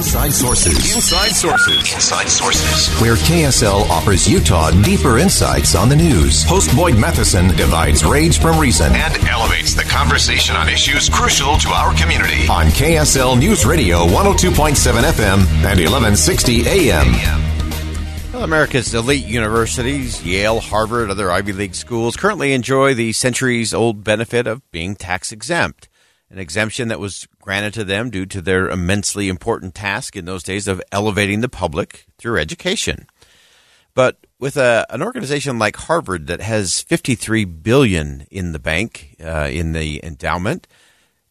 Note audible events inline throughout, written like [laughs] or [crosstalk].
Inside Sources. Inside Sources. Inside Sources. Where KSL offers Utah deeper insights on the news. Host Boyd Matheson divides rage from reason and elevates the conversation on issues crucial to our community. On KSL News Radio 102.7 FM and 1160 AM. Well, America's elite universities, Yale, Harvard, other Ivy League schools, currently enjoy the centuries old benefit of being tax exempt an exemption that was granted to them due to their immensely important task in those days of elevating the public through education. But with a, an organization like Harvard that has 53 billion in the bank uh, in the endowment,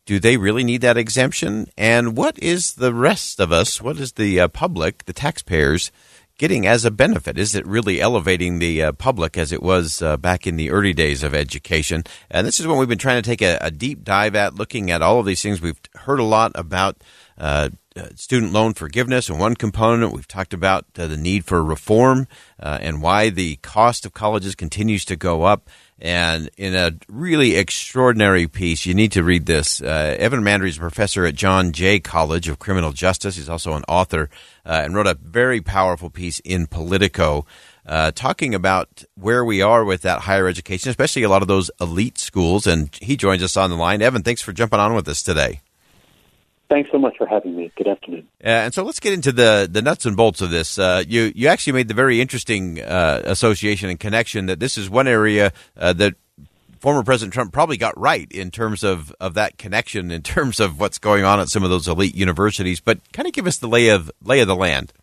do they really need that exemption? And what is the rest of us? What is the uh, public, the taxpayers? Getting as a benefit? Is it really elevating the uh, public as it was uh, back in the early days of education? And this is what we've been trying to take a, a deep dive at, looking at all of these things. We've heard a lot about uh student loan forgiveness and one component. We've talked about uh, the need for reform uh, and why the cost of colleges continues to go up. And in a really extraordinary piece, you need to read this. Uh, Evan Mandery is a professor at John Jay College of Criminal Justice. He's also an author uh, and wrote a very powerful piece in Politico uh, talking about where we are with that higher education, especially a lot of those elite schools. And he joins us on the line. Evan, thanks for jumping on with us today. Thanks so much for having me. Good afternoon. Uh, and so let's get into the, the nuts and bolts of this. Uh, you you actually made the very interesting uh, association and connection that this is one area uh, that former President Trump probably got right in terms of, of that connection, in terms of what's going on at some of those elite universities. But kind of give us the lay of lay of the land.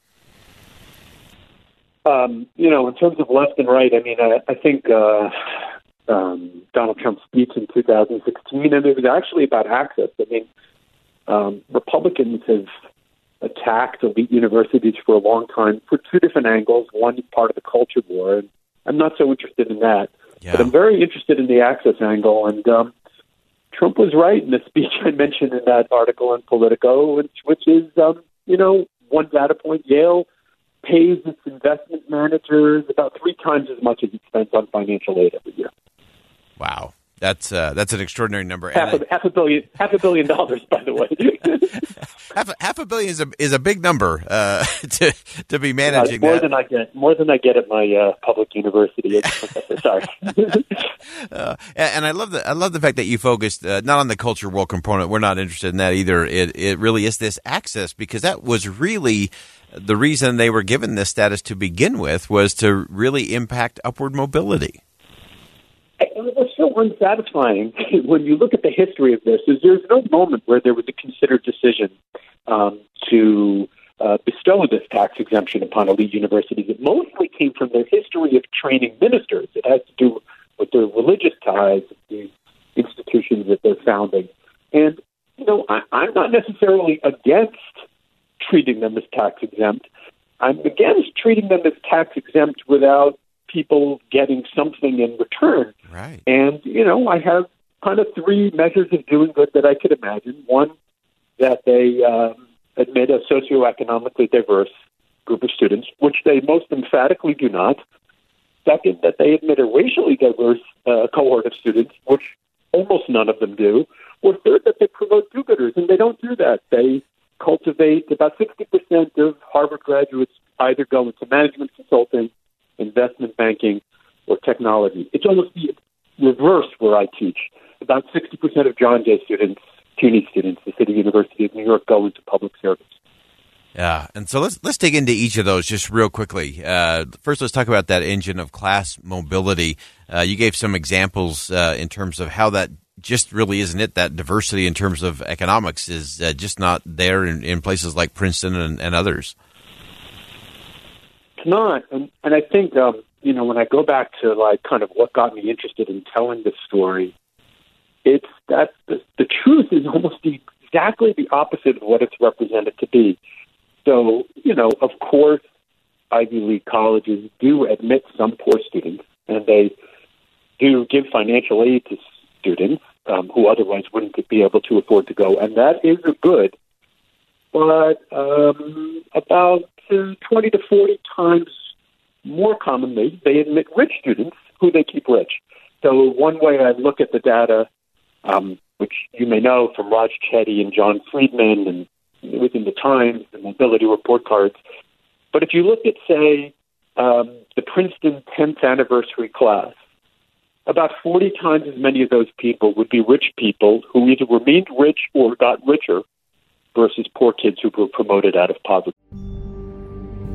Um, you know, in terms of left and right, I mean, I, I think uh, um, Donald Trump's speech in 2016, and it was actually about access. I mean um, Republicans have attacked elite universities for a long time for two different angles. One part of the culture war, and I'm not so interested in that. Yeah. But I'm very interested in the access angle. And um, Trump was right in the [laughs] speech I mentioned in that article in Politico, which, which is, um, you know, one data point Yale pays its investment managers about three times as much as it spends on financial aid every year. Wow. That's uh, that's an extraordinary number. Half a, half a billion, half a billion dollars, by the way. [laughs] half, a, half a billion is a is a big number uh, [laughs] to to be managing. Uh, more that. than I get, more than I get at my uh, public university. Sorry. [laughs] uh, and I love the I love the fact that you focused uh, not on the culture world component. We're not interested in that either. It it really is this access because that was really the reason they were given this status to begin with was to really impact upward mobility unsatisfying [laughs] when you look at the history of this is there's no moment where there was a considered decision um, to uh, bestow this tax exemption upon elite universities. It mostly came from their history of training ministers. It has to do with their religious ties these institutions that they're founding. And, you know, I, I'm not necessarily against treating them as tax exempt. I'm against treating them as tax exempt without people getting something in return. Right. And, you know, I have kind of three measures of doing good that I could imagine. One, that they um, admit a socioeconomically diverse group of students, which they most emphatically do not. Second, that they admit a racially diverse uh, cohort of students, which almost none of them do. Or third, that they promote do-gooders, and they don't do that. They cultivate about 60% of Harvard graduates either go into management consulting investment banking, or technology. It's almost the reverse where I teach. About 60% of John Jay students, CUNY students, the City University of New York, go into public service. Yeah, and so let's let's dig into each of those just real quickly. Uh, first, let's talk about that engine of class mobility. Uh, you gave some examples uh, in terms of how that just really isn't it. That diversity in terms of economics is uh, just not there in, in places like Princeton and, and others not. And, and I think, um, you know, when I go back to like kind of what got me interested in telling this story, it's that the, the truth is almost the, exactly the opposite of what it's represented to be. So, you know, of course, Ivy League colleges do admit some poor students, and they do give financial aid to students um, who otherwise wouldn't be able to afford to go, and that is a good. But um, about uh, 20 to 40 times more commonly, they admit rich students who they keep rich. So one way I look at the data, um, which you may know from Raj Chetty and John Friedman and within the Times, the mobility report cards. But if you look at, say, um, the Princeton 10th anniversary class, about 40 times as many of those people would be rich people who either remained rich or got richer versus poor kids who were promoted out of poverty.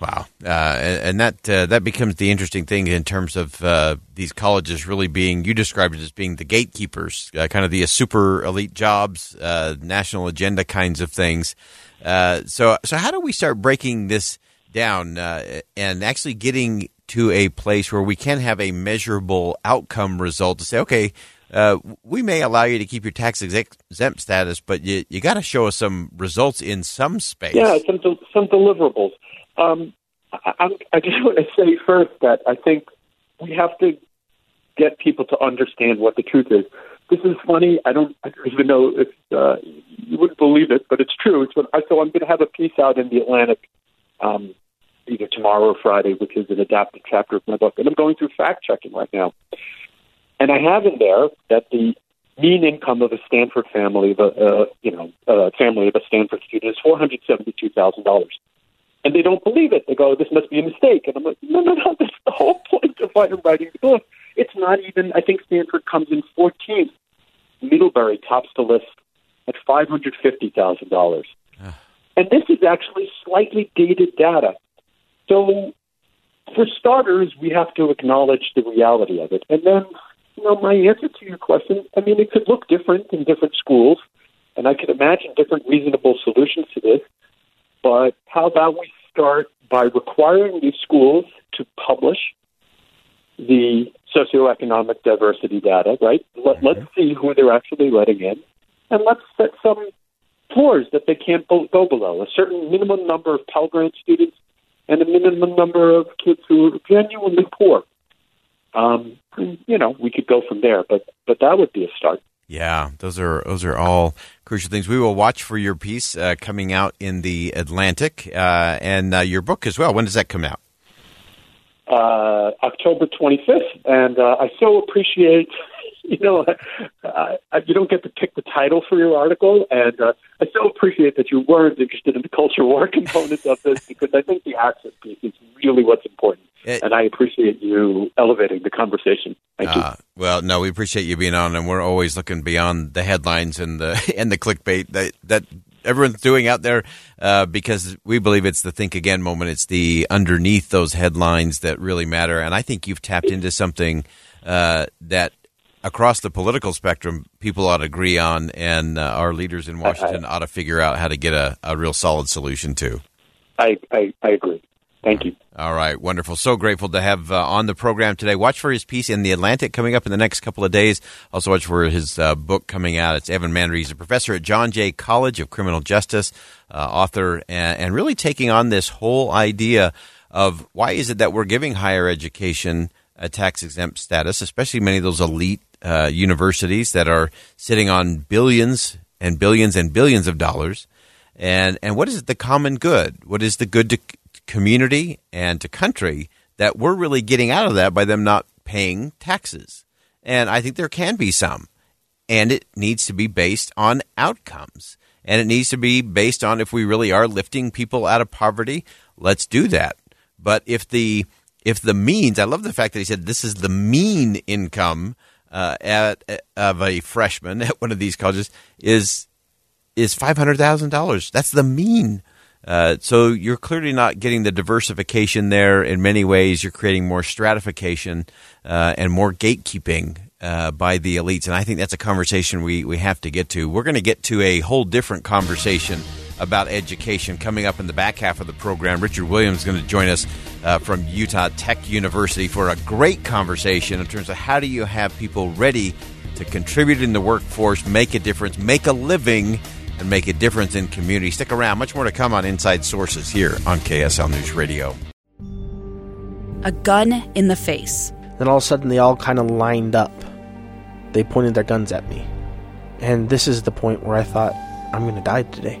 Wow, uh, and, and that uh, that becomes the interesting thing in terms of uh, these colleges really being. You described it as being the gatekeepers, uh, kind of the super elite jobs, uh, national agenda kinds of things. Uh, so, so how do we start breaking this down and actually getting to a place where we can have a measurable outcome result to say, okay, uh, we may allow you to keep your tax exempt status, but you, you got to show us some results in some space. Yeah, some some deliverables. Um, I, I just [laughs] want to say first that I think we have to get people to understand what the truth is. This is funny. I don't, even know if uh, you wouldn't believe it, but it's true. It's what I, so I'm going to have a piece out in the Atlantic um, either tomorrow or Friday, which is an adapted chapter of my book. And I'm going through fact checking right now. And I have in there that the mean income of a Stanford family, of a, uh, you know, a family of a Stanford student is $472,000 and they don't believe it. They go, "This must be a mistake," and I'm like, "No, no, no. [laughs] That's the whole point of why I'm writing the book. It's not even. I think Stanford comes in 14th. Middlebury tops the list at five hundred fifty thousand dollars, ah. and this is actually slightly dated data. So, for starters, we have to acknowledge the reality of it, and then, you know, my answer to your question. I mean, it could look different in different schools, and I could imagine different reasonable solutions to this. But how about we start by requiring these schools to publish the socioeconomic diversity data, right? Let, mm-hmm. Let's see who they're actually letting in, and let's set some floors that they can't go below. A certain minimum number of Pell Grant students and a minimum number of kids who are genuinely poor. Um, you know, we could go from there, but but that would be a start. Yeah, those are those are all crucial things. We will watch for your piece uh, coming out in the Atlantic uh, and uh, your book as well. When does that come out? Uh, October 25th, and uh, I so appreciate. [laughs] You know, uh, you don't get to pick the title for your article, and I so appreciate that you weren't interested in the culture war [laughs] component of this because I think the access piece is really what's important. It, and I appreciate you elevating the conversation. Thank you. Uh, well, no, we appreciate you being on, and we're always looking beyond the headlines and the [laughs] and the clickbait that that everyone's doing out there uh, because we believe it's the think again moment. It's the underneath those headlines that really matter, and I think you've tapped into something uh, that across the political spectrum people ought to agree on, and uh, our leaders in Washington I, ought to figure out how to get a, a real solid solution to. I, I, I agree. Thank you. All right, wonderful. So grateful to have uh, on the program today. Watch for his piece in the Atlantic coming up in the next couple of days. Also, watch for his uh, book coming out. It's Evan Mandery. He's a professor at John Jay College of Criminal Justice, uh, author, and, and, really taking on this whole idea of why is it that we're giving higher education a tax exempt status, especially many of those elite uh, universities that are sitting on billions and billions and billions of dollars. And, and what is the common good? What is the good to community and to country that we're really getting out of that by them not paying taxes. And I think there can be some. And it needs to be based on outcomes. And it needs to be based on if we really are lifting people out of poverty, let's do that. But if the if the means, I love the fact that he said this is the mean income uh, at, of a freshman at one of these colleges is is five hundred thousand dollars. That's the mean. Uh, so you're clearly not getting the diversification there. In many ways, you're creating more stratification uh, and more gatekeeping uh, by the elites, and I think that's a conversation we we have to get to. We're going to get to a whole different conversation about education coming up in the back half of the program. Richard Williams is going to join us uh, from Utah Tech University for a great conversation in terms of how do you have people ready to contribute in the workforce, make a difference, make a living, and make a difference in community. Stick around. Much more to come on Inside Sources here on KSL News Radio. A gun in the face. Then all of a sudden, they all kind of lined up. They pointed their guns at me. And this is the point where I thought, I'm going to die today.